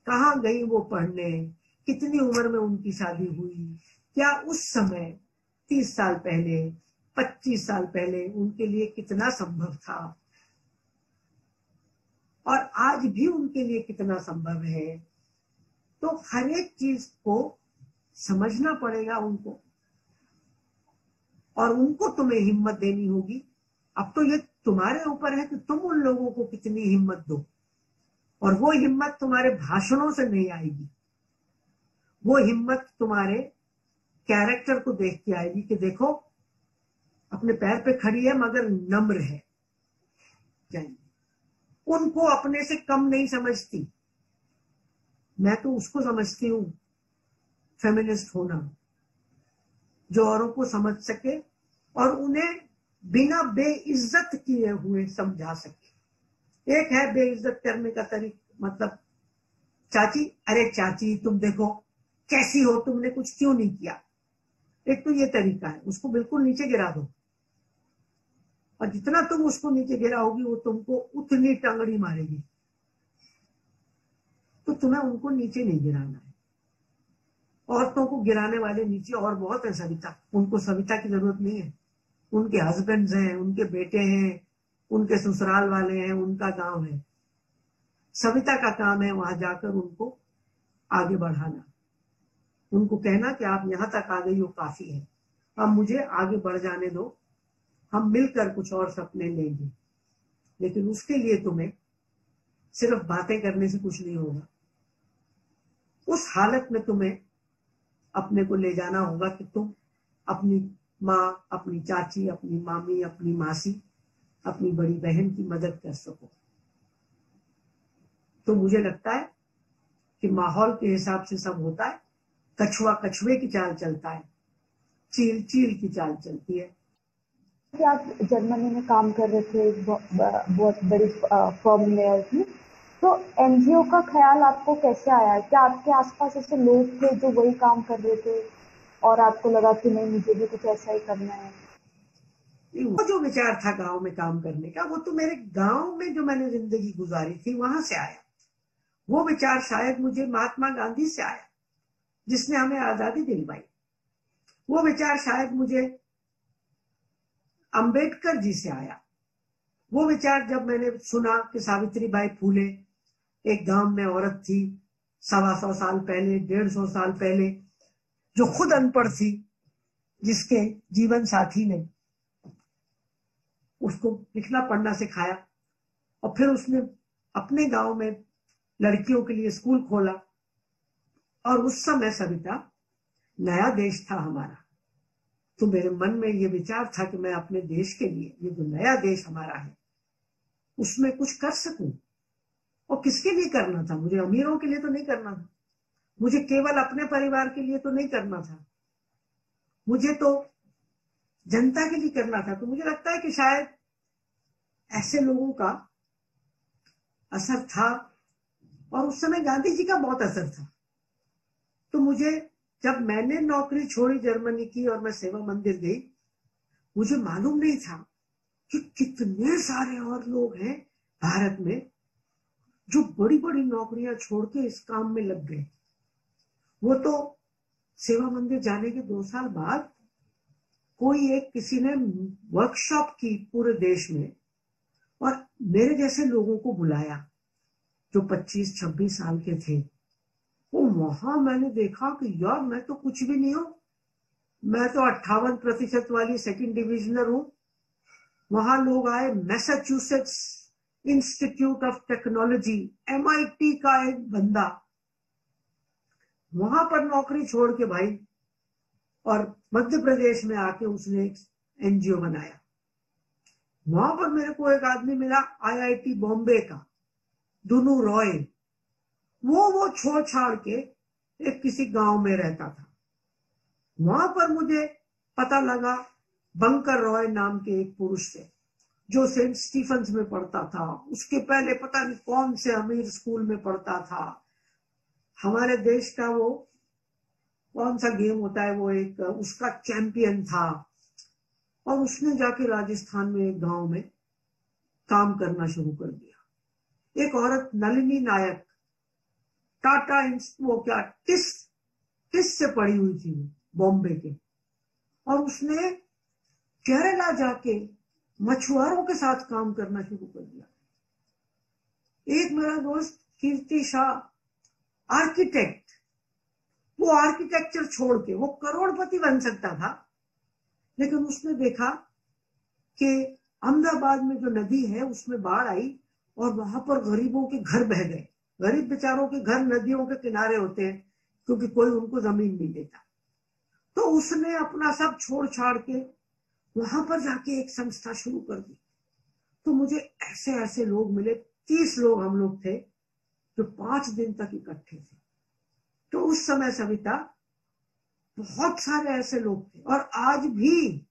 S1: कहा गई वो पढ़ने? कितनी उम्र में उनकी शादी हुई? क्या उस समय, तीस साल पहले, पच्चीस साल पहले उनके लिए कितना संभव था? और आज भी उनके लिए कितना संभव है? तो हर एक चीज़ को समझना पड़ेगा उनको। और उनको तुम्हें हिम्मत देनी होगी। अब तो ये तुम्हारे ऊपर है कि तुम उन लोगों को कितनी हिम्मत दो। और वो हिम्मत तुम्हारे भाषणों से नहीं आएगी। वो हिम्मत तुम्हारे कैरेक्टर को देख के आएगी कि देखो, अपने पैर पे खड़ी है, मगर नम्र है। उनको अपने से कम नहीं समझती। मैं तो उसको समझती हूँ फेमिनिस्ट होना। जो औरों को समझ सके और उन्हें बिना बेइज्जत किए हुए समझा सके। एक है बेइज्जत करने का तरीका मतलब चाची, अरे चाची, तुम देखो कैसी हो तुमने, कुछ क्यों नहीं किया? एक तो ये तरीका है, उसको बिल्कुल नीचे गिरा दो। और जितना तुम उसको नीचे गिराओगी, वो तुमको उतनी टंगड़ी मारेगी। तो तुम्हें उनको नीचे नहीं गिराना है। औरतों को गिराने वाले नीचे और बहुत है सविता। उनको सविता की ज़रूरत नहीं है। उनके हस्बैंड हैं, उनके बेटे हैं, उनके ससुराल वाले हैं, उनका गाँव है। सविता का काम है वहाँ जाकर उनको आगे बढ़ाना। उनको कहना कि आप यहाँ तक आ गई हो, काफ़ी है। अब मुझे आगे बढ़ जाने दो। हम मिलकर कुछ और सपने लेंगे। लेकिन उसके लिए तुम्हें सिर्फ़ बातें करने से कुछ नहीं होगा। उस हालत में तुम्हें अपने को ले जाना होगा कि तुम अपनी माँ, अपनी चाची, अपनी मामी, अपनी मासी, अपनी बड़ी बहन की मदद कर सको। तो मुझे लगता है कि माहौल के हिसाब से सब होता है। कछुआ कछुए की चाल चलता है चील चील की चाल चलती है।
S3: आप जर्मनी में काम कर रहे थे बहुत बड़ी फर्म में थी तो एनजीओ का ख्याल आपको कैसे आया? क्या आपके आसपास ऐसे लोग थे जो वही काम कर रहे थे और आपको लगा कि नहीं मुझे भी कुछ ऐसा ही करना है?
S1: वो जो विचार था गाँव में काम करने का वो तो मेरे गाँव में जो मैंने ज़िंदगी गुजारी थी वहाँ से आया। वो विचार शायद मुझे महात्मा गांधी से आया। जिसने हमें आज़ादी दिलवाई। वो विचार शायद मुझे अंबेडकर जी से आया। वो विचार जब मैंने सुना कि सावित्री बाई फूले, एक गाँव में औरत थी, सवा सौ साल पहले, डेढ़ सौ साल पहले, जो खुद अनपढ़ थी, जिसके जीवन साथी ने उसको लिखना, पढ़ना, सिखाया, और फिर उसने अपने गाँव में लड़कियों के लिए स्कूल खोला और उस समय सविता, नया देश था हमारा। तो मेरे मन में ये विचार था कि मैं अपने देश के लिए, ये जो नया देश हमारा है, उसमें कुछ कर सकूँ? और किसके लिए करना था? मुझे अमीरों के लिए तो नहीं करना था। मुझे केवल अपने परिवार के लिए तो नहीं करना था। मुझे तो जनता के लिए करना था। तो मुझे लगता है कि शायद ऐसे लोगों का असर था। और उस समय गांधी जी का बहुत असर था। तो मुझे, जब मैंने नौकरी छोड़ी जर्मनी की और मैं सेवा मंदिर गई, मुझे मालूम नहीं था कि कितने सारे और लोग हैं भारत में जो बड़ी बड़ी नौकरियाँ छोड़ के इस काम में लग गए। वो तो सेवा मंदिर जाने के दो साल बाद कोई एक किसी ने वर्कशॉप की पूरे देश में और मेरे जैसे लोगों को बुलाया, जो 25-26 साल के थे। वहाँ मैंने देखा कि यार मैं तो कुछ भी नहीं हूँ। मैं तो अट्ठावन प्रतिशत वाली सेकंड डिविजनर हूँ। वहाँ लोग आए Massachusetts Institute of Technology MIT का एक बंदा। वहाँ पर नौकरी छोड़ के भाई, और मध्य प्रदेश में आके उसने एक एनजीओ बनाया। वहाँ पर मेरे को एक आदमी मिला आईआईटी बॉम्बे का, दुनू रॉय वो वो छोड़ छाड़ के एक किसी गाँव में रहता था। वहाँ पर मुझे पता लगा बंकर रॉय नाम के एक पुरुष से, जो सेंट स्टीफन्स में पढ़ता था। उसके पहले पता नहीं कौन से अमीर स्कूल में पढ़ता था। हमारे देश का वो, कौन सा गेम होता है, वो एक, उसका चैंपियन था। और उसने जाके राजस्थान में एक गाँव में काम करना शुरू कर दिया। एक औरत नलिनी नायक टाटा वो क्या टिस टिस से पड़ी हुई थी बॉम्बे के? और उसने केरला जाके मछुआरों के साथ काम करना शुरू कर दिया। एक मेरा दोस्त, कीर्ति शाह, आर्किटेक्ट, वो आर्किटेक्चर छोड़ के, वो करोड़पति बन सकता था, लेकिन उसने देखा कि अहमदाबाद में जो नदी है, उसमें बाढ़ आई और वहाँ पर गरीबों के घर बह गए। गरीब बेचारों के घर नदियों के किनारे होते हैं, क्योंकि कोई उनको ज़मीन नहीं देता। तो उसने अपना सब छोड़ छाड़ के वहाँ पर जाके एक संस्था शुरू कर दी। तो मुझे ऐसे ऐसे लोग मिले, तीस लोग हम लोग थे, जो पाँच दिन तक इकट्ठे थे। तो उस समय सविता, बहुत सारे ऐसे लोग थे। और आज भी,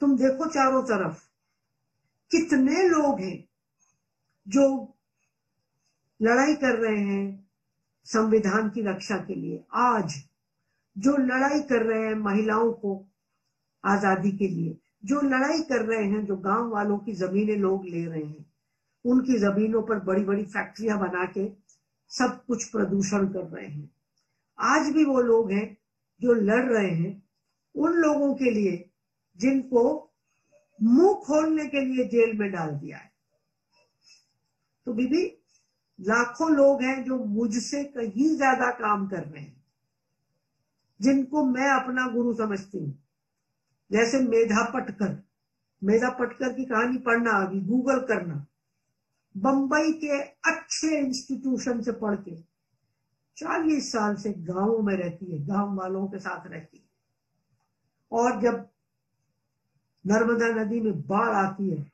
S1: तुम देखो चारों तरफ़, कितने लोग हैं जो लड़ाई कर रहे हैं संविधान की रक्षा के लिए। आज जो लड़ाई कर रहे हैं महिलाओं को आज़ादी के लिए, जो लड़ाई कर रहे हैं, जो गाँव वालों की जमीनें लोग ले रहे हैं, उनकी जमीनों पर बड़ी बड़ी फैक्ट्रियाँ बना के सब कुछ प्रदूषण कर रहे हैं। आज भी वो लोग हैं जो लड़ रहे हैं उन लोगों के लिए जिनको मुँह खोलने के लिए जेल में डाल दिया है। तो बीबी लाखों लोग हैं जो मुझसे कहीं ज़्यादा काम कर रहे हैं, जिनको मैं अपना गुरु समझती हूँ। जैसे मेधा पटकर मेधा पटकर की कहानी पढ़ना अभी गूगल करना। बंबई के अच्छे इंस्टीट्यूशन से पढ़ के चालीस साल से गाँवों में रहती है, गाँव वालों के साथ रहती है। और जब नर्मदा नदी में बाढ़ आती है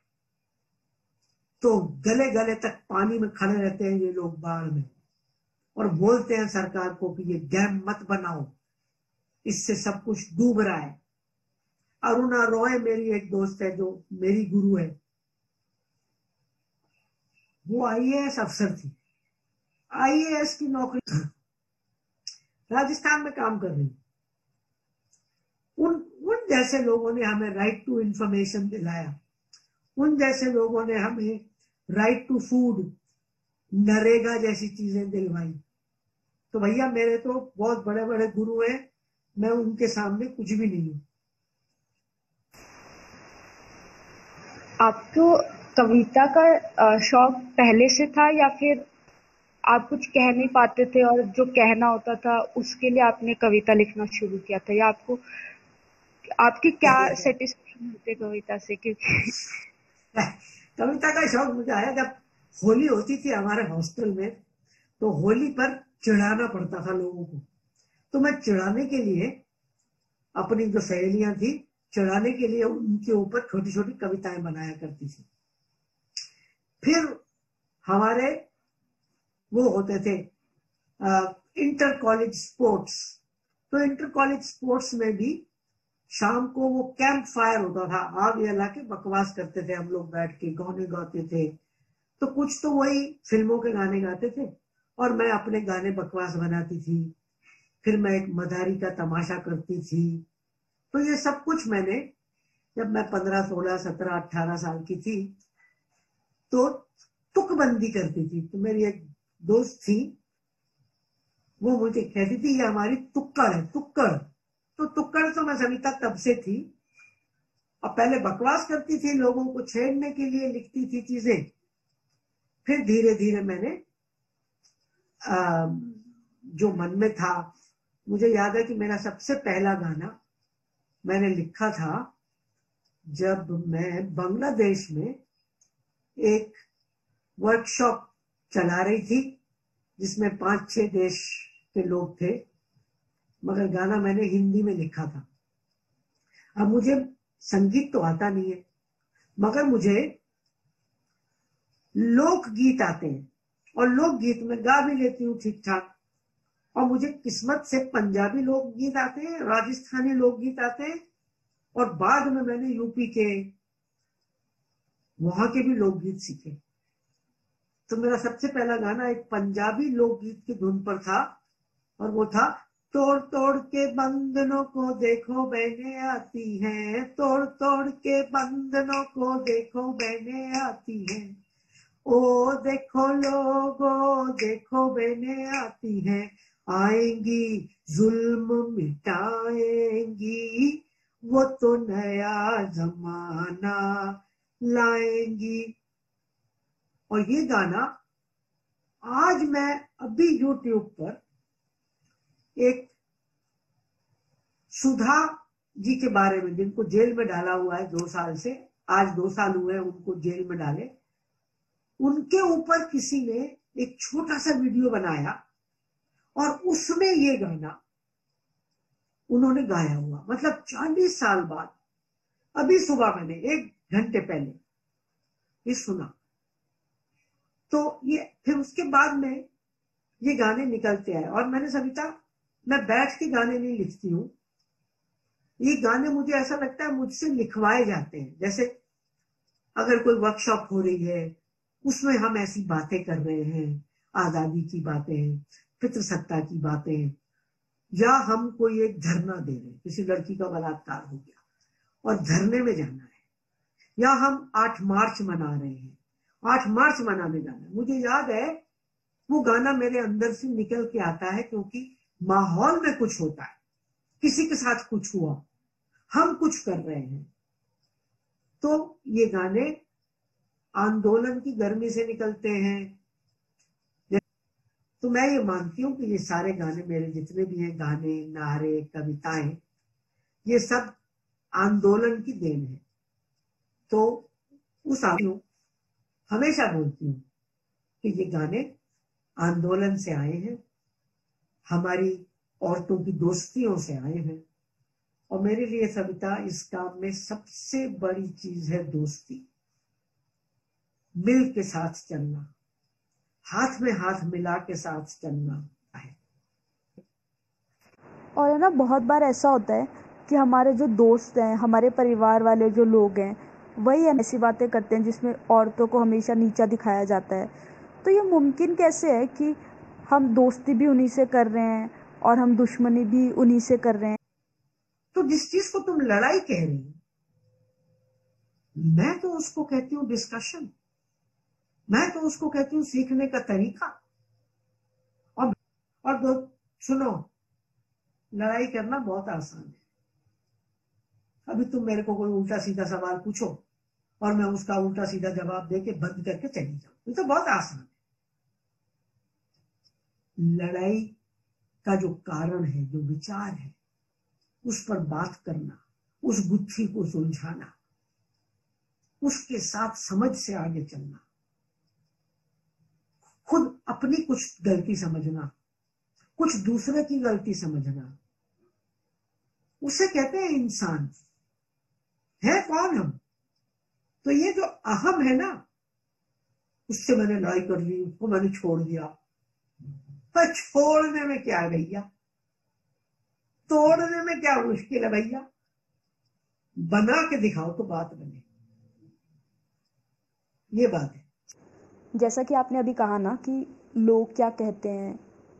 S1: तो गले गले तक पानी में खड़े रहते हैं ये लोग बाढ़ में। और बोलते हैं सरकार को कि ये डैम मत बनाओ, इससे सब कुछ डूब रहा है। अरुणा रॉय मेरी एक दोस्त है जो मेरी गुरु है। वो आईएएस अफसर थी। आईएएस की नौकरी (coughs) राजस्थान में काम कर रही उन उन जैसे लोगों ने हमें राइट टू इंफॉर्मेशन दिलाया। उन जैसे लोगों ने हमें राइट टू फ़ूड नरेगा जैसी चीज़ें दिलवाई। तो भैया मेरे तो बहुत बड़े बड़े गुरु हैं मैं उनके सामने कुछ भी नहीं हूँ।
S3: आपको कविता का शौक पहले से था या फिर आप कुछ कह नहीं पाते थे और जो कहना होता था उसके लिए आपने कविता लिखना शुरू किया था? या आपको आपकी क्या सेटिस्फेक्शन होते कविता से? क्योंकि (laughs)
S1: कविता का शौक मुझे आया जब होली होती थी हमारे हॉस्टल में तो होली पर चिढ़ाना पड़ता था लोगों को। तो मैं चिढ़ाने के लिए अपनी जो सहेलियाँ थी चढ़ाने के लिए उनके ऊपर छोटी छोटी कविताएँ बनाया करती थी। फिर हमारे वो होते थे आ, इंटर कॉलेज स्पोर्ट्स तो इंटर कॉलेज स्पोर्ट्स में भी शाम को वो कैंप फायर होता था। आग जला के बकवास करते थे हम लोग बैठ के, गाने गाते थे। तो कुछ तो वही फ़िल्मों के गाने गाते थे और मैं अपने गाने बकवास बनाती थी। फिर मैं एक मदारी का तमाशा करती थी। तो ये सब कुछ मैंने जब मैं पंद्रह, सोलह, सत्रह अट्ठारह साल की थी तो तुकबंदी करती थी। तो मेरी एक दोस्त थी, वो मुझे कहती थी, ये हमारी तुक्कड़ है, तुक्कड़। तो तुक्कड़ तो मैं सविता तब से थी। और पहले बकवास करती थी लोगों को छेड़ने के लिए लिखती थी चीज़ें। फिर धीरे धीरे मैंने आ, जो मन में था मुझे याद है कि मेरा सबसे पहला गाना मैंने लिखा था जब मैं बांग्लादेश में एक वर्कशॉप चला रही थी जिसमें पाँच छह देश के लोग थे। मगर गाना मैंने हिंदी में लिखा था। अब मुझे संगीत तो आता नहीं है, मगर मुझे लोकगीत आते हैं और लोकगीत में गा भी लेती हूँ ठीक ठाक और मुझे किस्मत से पंजाबी लोकगीत आते हैं, राजस्थानी लोकगीत आते हैं और बाद में मैंने यूपी के, वहाँ के भी लोकगीत सीखे। तो मेरा सबसे पहला गाना एक पंजाबी लोकगीत की धुन पर था और वो था तोड़ तोड़ के बंधनों को देखो बहने आती हैं। तोड़ तोड़ के बंधनों को देखो बहने आती हैं। ओ देखो लोगो देखो बहने आती हैं। आएँगी, जुल्म मिटाएँगी। वो तो नया जमाना लाएँगी। और ये गाना आज मैं अभी यूट्यूब पर एक सुधा जी के बारे में, जिनको जेल में डाला हुआ है दो साल से, आज दो साल हुए हैं उनको जेल में डाले। उनके ऊपर किसी ने एक छोटा सा वीडियो बनाया और उसमें ये गाना उन्होंने गाया हुआ। मतलब चालीस साल बाद, अभी सुबह मैंने, एक घंटे पहले ये सुना। तो ये, फिर उसके बाद में ये गाने निकलते आए और मैंने सविता मैं बैठ के गाने नहीं लिखती हूँ। ये गाने मुझे ऐसा लगता है मुझसे लिखवाए जाते हैं। जैसे अगर कोई वर्कशॉप हो रही है, उसमें हम ऐसी बातें कर रहे हैं, आज़ादी की बातें फित्र सत्ता की बातें या हम कोई एक धरना दे रहे हैं। किसी लड़की का बलात्कार हो गया और धरने में जाना है, या हम आठ मार्च मना रहे हैं, आठ मार्च मनाने जाना है। मुझे याद है, वो गाना मेरे अंदर से निकल के आता है क्योंकि माहौल में कुछ होता है। किसी के साथ कुछ हुआ, हम कुछ कर रहे हैं। तो ये गाने आंदोलन की गर्मी से निकलते हैं। तो मैं ये मानती हूँ कि ये सारे गाने मेरे जितने भी हैं, गाने, नारे, कविताएँ, ये सब आंदोलन की देन है। तो उस हमेशा बोलती हूँ कि ये गाने आंदोलन से आए हैं। हमारी औरतों की दोस्तियों से आए हैं। और मेरे लिए सविता, इस काम में सबसे बड़ी चीज़ है दोस्ती। मिल के साथ चलना, हाथ में हाथ मिला के साथ चलना है।
S3: और है ना, बहुत बार ऐसा होता है कि हमारे जो दोस्त हैं, हमारे परिवार वाले जो लोग हैं, वही ऐसी बातें करते हैं जिसमें औरतों को हमेशा नीचा दिखाया जाता है। तो ये मुमकिन कैसे है कि हम दोस्ती भी उन्हीं से कर रहे हैं और हम दुश्मनी भी उन्हीं से कर रहे हैं।
S1: तो जिस चीज़ को तुम लड़ाई कह रही हो, मैं तो उसको कहती हूँ डिस्कशन मैं तो उसको कहती हूँ सीखने का तरीका। और और दो, सुनो, लड़ाई करना बहुत आसान है। अभी तुम मेरे को कोई उल्टा सीधा सवाल पूछो और मैं उसका उल्टा सीधा जवाब देके बंद करके चली जाऊँ। ये तो बहुत आसान है। लड़ाई का जो कारण है, जो विचार है, उस पर बात करना, उस गुत्थी को सुलझाना, उसके साथ समझ से आगे चलना, खुद अपनी कुछ गलती समझना, कुछ दूसरे की गलती समझना, उसे कहते हैं इंसान। है कौन हम? तो ये जो अहम है ना, उससे मैंने लड़ाई कर ली, उसको मैंने छोड़ दिया। पर छोड़ने में क्या है भैया? तोड़ने में क्या मुश्किल है भैया? बना के दिखाओ तो बात बने। ये बात है।
S3: जैसा कि आपने अभी कहा ना कि लोग क्या कहते हैं,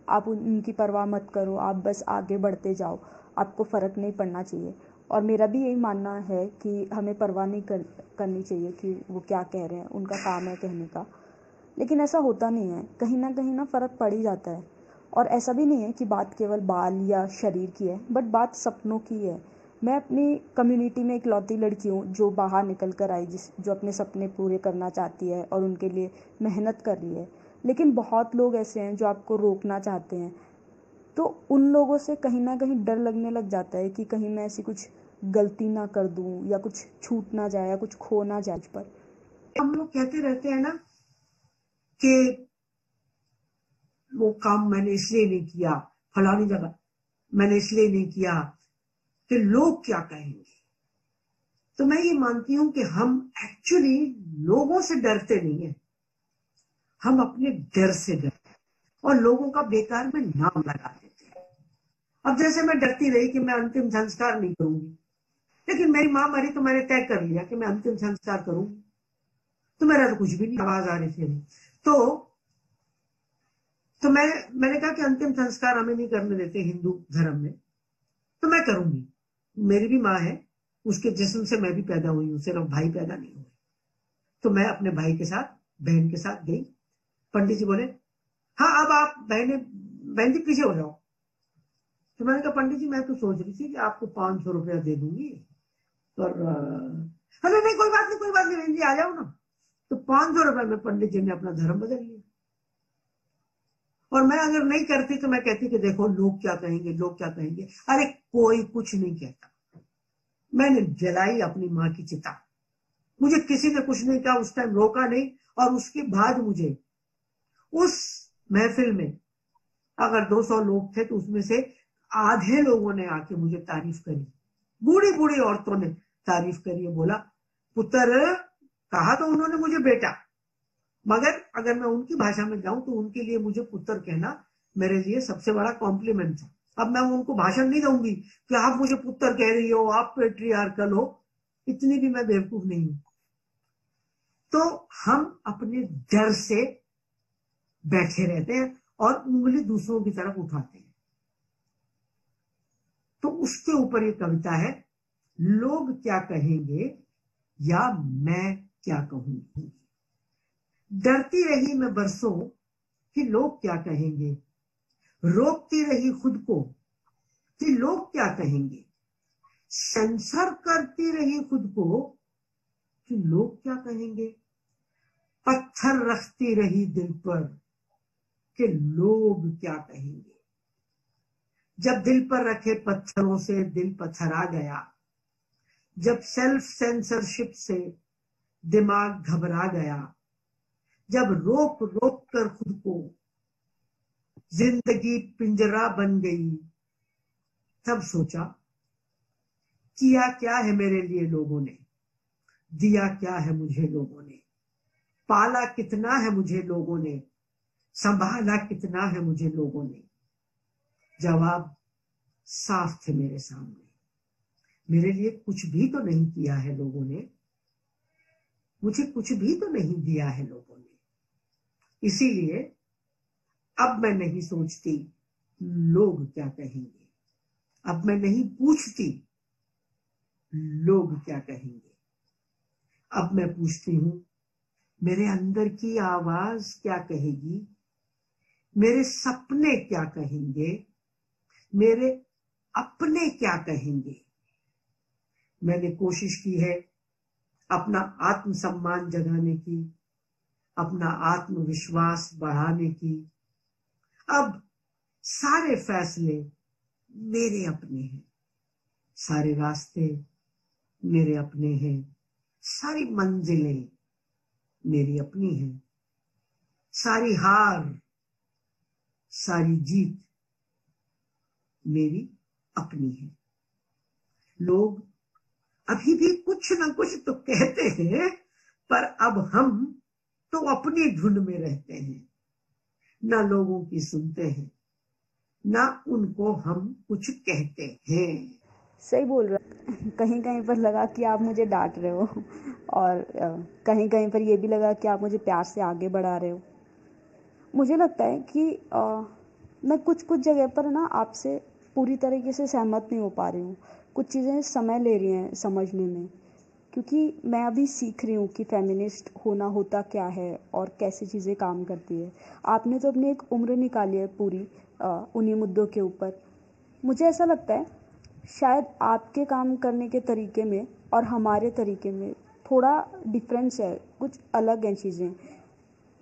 S3: आप उनकी परवाह मत करो, आप बस आगे बढ़ते जाओ, आपको फ़र्क नहीं पड़ना चाहिए। और मेरा भी यही मानना है कि हमें परवाह नहीं कर, करनी चाहिए कि वो क्या कह रहे हैं, उनका काम है कहने का। लेकिन ऐसा होता नहीं है। कहीं ना कहीं ना फ़र्क पड़ ही जाता है। और ऐसा भी नहीं है कि बात केवल बाल या शरीर की है बट बात सपनों की है। मैं अपनी कम्युनिटी में एक लौती लड़की हूँ, जो बाहर निकल कर आई, जिस, जो अपने सपने पूरे करना चाहती है और उनके लिए मेहनत कर रही है। लेकिन बहुत लोग ऐसे हैं, जो आपको रोकना चाहते हैं। तो उन लोगों से कहीं ना कहीं डर लगने लग जाता है कि कहीं मैं ऐसी कुछ गलती ना कर दूँ, या कुछ छूट ना जाए, या कुछ खो ना जाए पर।
S1: हम लोग कहते रहते हैं ना कि वो काम मैंने इसलिए नहीं किया, फलानी जगह मैंने इसलिए नहीं किया कि लोग क्या कहेंगे। तो मैं ये मानती हूँ कि हम एक्चुअली लोगों से डरते नहीं है। हम अपने डर से डरते और लोगों का बेकार में नाम लगा देते हैं। अब जैसे मैं डरती रही कि मैं अंतिम संस्कार नहीं करूँगी, लेकिन मेरी माँ मरी तो मैंने तय कर लिया कि मैं अंतिम संस्कार करूँगी। तो मेरा तो कुछ भी नहीं, आवाज़ आ रही थी तो तो मैं, मैंने कहा कि अंतिम संस्कार हमें नहीं करने देते हिंदू धर्म में। तो मैं करूँगी। मेरी भी माँ है, उसके जिस्म से मैं भी पैदा हुई हूँ, सिर्फ़ भाई पैदा नहीं हुए। तो मैं अपने भाई के साथ, बहन के साथ गई। पंडित जी बोले हाँ अब आप बहने, बहन जी पीछे हो जाओ। तो मैंने कहा, पंडित जी, मैं तो सोच रही थी कि आपको पाँच सौ रुपया दे दूँगी, पर अरे नहीं, कोई बात नहीं, कोई बात नहीं, बहन जी आ जाओ ना। तो पाँच सौ रुपए में पंडित जी ने अपना धर्म बदल लिया। और मैं अगर नहीं करती तो मैं कहती कि देखो, लोग क्या कहेंगे, लोग क्या कहेंगे। अरे कोई कुछ नहीं कहता। मैंने जलाई अपनी माँ की चिता। मुझे किसी ने कुछ नहीं कहा, उस टाइम रोका नहीं। और उसके बाद मुझे, उस महफिल में अगर 200 लोग थे तो उसमें से आधे लोगों ने आके मुझे तारीफ़ करी। बूढ़ी बूढ़ी औरतों ने तारीफ़ करी बोला, पुत्र कहा तो उन्होंने मुझे, बेटा, मगर अगर मैं उनकी भाषा में जाऊँ तो उनके लिए मुझे पुत्र कहना मेरे लिए सबसे बड़ा कॉम्प्लीमेंट था। अब मैं उनको भाषण नहीं दूँगी कि आप मुझे पुत्र कह रही हो, आप पेट्रियार्कल हो। इतनी भी मैं बेवकूफ़ नहीं हूँ। तो हम अपने डर से बैठे रहते हैं और उंगली दूसरों की तरफ़ उठाते हैं। तो उसके ऊपर ये कविता है, लोग क्या कहेंगे या मैं क्या कहूँगी डरती रही मैं बरसों कि लोग क्या कहेंगे। रोकती रही खुद को कि लोग क्या कहेंगे। सेंसर करती रही खुद को कि लोग क्या कहेंगे। पत्थर रखती रही दिल पर कि लोग क्या कहेंगे। जब दिल पर रखे पत्थरों से दिल पत्थर आ गया। जब सेल्फ सेंसरशिप से दिमाग घबरा गया। जब रोक रोक कर खुद को ज़िंदगी पिंजरा बन गई, तब सोचा, किया क्या है मेरे लिए लोगों ने? दिया क्या है मुझे लोगों ने? पाला कितना है मुझे लोगों ने? संभाला कितना है मुझे लोगों ने? जवाब, साफ़ थे मेरे सामने। मेरे लिए कुछ भी तो नहीं किया है लोगों ने। मुझे कुछ भी तो नहीं दिया है लोगों ने। इसीलिए अब मैं नहीं सोचती लोग क्या कहेंगे। अब मैं नहीं पूछती लोग क्या कहेंगे। अब मैं पूछती हूँ, मेरे अंदर की आवाज़ क्या कहेगी? मेरे सपने क्या कहेंगे? मेरे अपने क्या कहेंगे? मैंने कोशिश की है अपना आत्मसम्मान जगाने की, अपना आत्मविश्वास बढ़ाने की। अब सारे फैसले मेरे अपने हैं। सारे रास्ते मेरे अपने हैं। सारी मंजिलें मेरी अपनी हैं। सारी हार, सारी जीत मेरी अपनी है। लोग अभी भी कुछ ना कुछ तो कहते हैं पर अब हम तो अपनी धुन में रहते हैं। ना लोगों की सुनते हैं ना उनको हम कुछ कहते हैं।
S3: सही बोल रहा कहीं कहीं पर लगा कि आप मुझे डांट रहे हो और कहीं कहीं पर यह भी लगा कि आप मुझे प्यार से आगे बढ़ा रहे हो। मुझे लगता है कि आ, मैं कुछ कुछ जगह पर ना आपसे पूरी तरीके से सहमत नहीं हो पा रही हूँ। कुछ चीज़ें समय ले रही हैं समझने में। क्योंकि मैं अभी सीख रही हूँ कि फेमिनिस्ट होना होता क्या है और कैसे चीज़ें काम करती है। आपने तो अपनी एक उम्र निकाली है पूरी उन्हीं मुद्दों के ऊपर। मुझे ऐसा लगता है, शायद आपके काम करने के तरीके में और हमारे तरीके में थोड़ा डिफरेंस है, कुछ अलग हैं चीज़ें।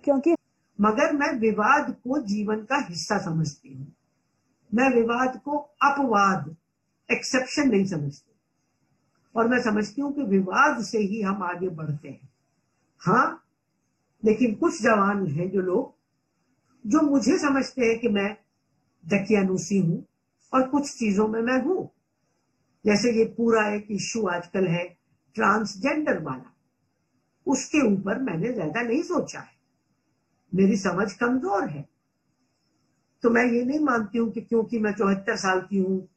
S3: क्योंकि
S1: मगर मैं विवाद को जीवन का हिस्सा समझती हूँ। मैं विवाद को अपवाद एक्सेप्शन नहीं समझती। और मैं समझती हूँ कि विवाद से ही हम आगे बढ़ते हैं। हाँ लेकिन कुछ जवान हैं जो लोग, जो मुझे समझते हैं कि मैं दकियानुसी हूँ और कुछ चीज़ों में मैं हूँ। जैसे ये पूरा एक इश्यू आजकल है ट्रांसजेंडर वाला। उसके ऊपर मैंने ज़्यादा नहीं सोचा है। मेरी समझ कमज़ोर है। तो मैं ये नहीं मानती हूँ कि क्योंकि मैं चौहत्तर साल की हूँ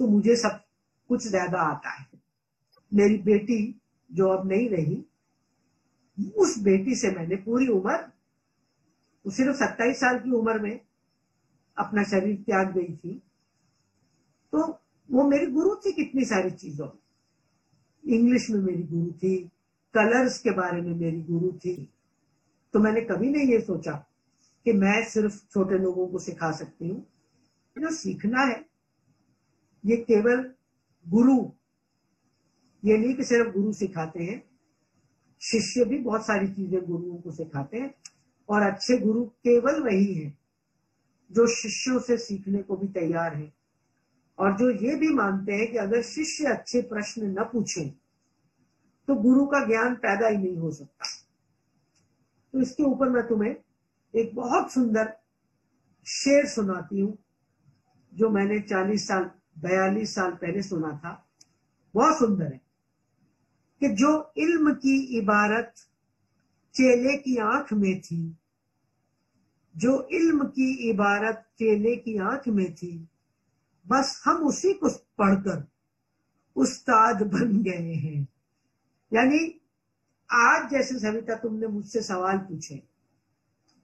S1: तो मुझे सब कुछ ज़्यादा आता है। मेरी बेटी जो अब नहीं रही, उस बेटी से मैंने पूरी उम्र, सिर्फ़ सत्ताईस साल की उम्र में अपना शरीर त्याग गई थी। तो वो मेरी गुरु थी कितनी सारी चीज़ों इंग्लिश में मेरी गुरु थी कलर्स के बारे में मेरी गुरु थी। तो मैंने कभी नहीं ये सोचा कि मैं सिर्फ़ छोटे लोगों को सिखा सकती हूँ। जो सीखना है। ये केवल गुरु, ये नहीं कि सिर्फ़ गुरु सिखाते हैं, शिष्य भी बहुत सारी चीज़ें गुरुओं को सिखाते हैं, और अच्छे गुरु केवल वही हैं जो शिष्यों से सीखने को भी तैयार हैं। और जो ये भी मानते हैं कि अगर शिष्य अच्छे प्रश्न न पूछे तो गुरु का ज्ञान पैदा ही नहीं हो सकता। तो इसके ऊपर मैं तुम्हें एक बहुत सुंदर शेर सुनाती हूँ, जो मैंने 40 साल बयालीस साल पहले सुना था। बहुत सुंदर है कि जो इल्म की इबारत चेले की आँख में थी, जो इल्म की इबारत चेले की आँख में थी, बस हम उसी को पढ़कर उस्ताद बन गए हैं। यानी आज जैसे सविता तुमने मुझसे सवाल पूछे,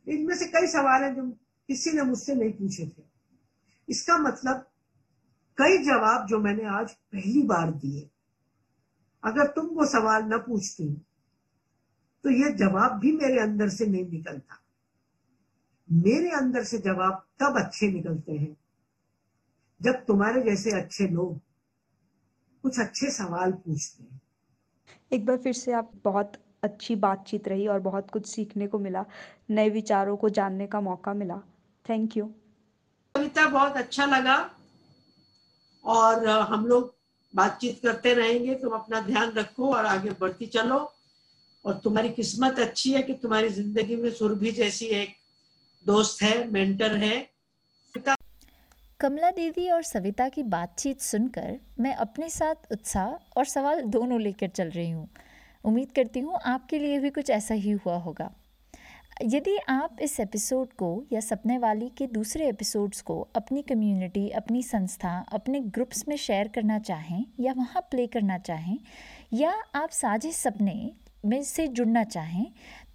S1: इनमें से कई सवाल हैं जो किसी ने मुझसे नहीं पूछे थे। इसका मतलब कई जवाब जो मैंने आज पहली बार दिए। अगर तुम वो सवाल न पूछती तो ये जवाब भी मेरे अंदर से नहीं निकलता। मेरे अंदर से जवाब तब अच्छे निकलते हैं जब तुम्हारे जैसे अच्छे लोग कुछ अच्छे सवाल पूछते हैं।
S3: एक बार फिर से आप बहुत अच्छी बातचीत रही और बहुत कुछ सीखने को मिला नए विचारों को जानने का मौका मिला। थैंक यू
S1: कविता बहुत अच्छा लगा। और हम लोग बातचीत करते रहेंगे, तुम अपना ध्यान रखो और आगे बढ़ती चलो। और तुम्हारी किस्मत अच्छी है कि तुम्हारी ज़िंदगी में सुरभि जैसी एक दोस्त है, मेंटर है।
S2: कमला दीदी और सविता की बातचीत सुनकर मैं अपने साथ उत्साह और सवाल दोनों लेकर चल रही हूँ। उम्मीद करती हूँ आपके लिए भी कुछ ऐसा ही हुआ होगा। यदि आप इस एपिसोड को या सपने वाली के दूसरे एपिसोड्स को अपनी कम्युनिटी अपनी संस्था, अपने ग्रुप्स में शेयर करना चाहें या वहाँ प्ले करना चाहें, या आप साझे सपने में से जुड़ना चाहें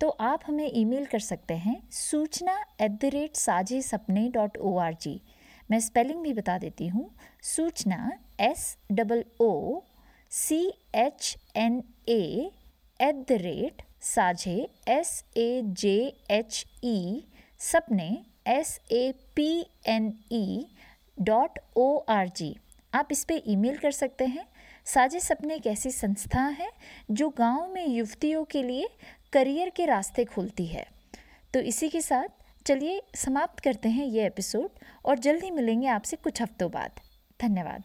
S2: तो आप हमें ईमेल कर सकते हैं सूचना एट द रेट साझे सपने डॉट ओ आर जी मैं स्पेलिंग भी बता देती हूँ। सूचना S double O C H N A at the rate साझे S A J H E सपने S A P N E dot O R G आप इस पर ईमेल कर सकते हैं। साझे सपने एक ऐसी संस्था है जो गाँव में युवतियों के लिए करियर के रास्ते खोलती है। तो इसी के साथ चलिए समाप्त करते हैं ये एपिसोड और जल्दी मिलेंगे आपसे कुछ हफ्तों बाद। धन्यवाद।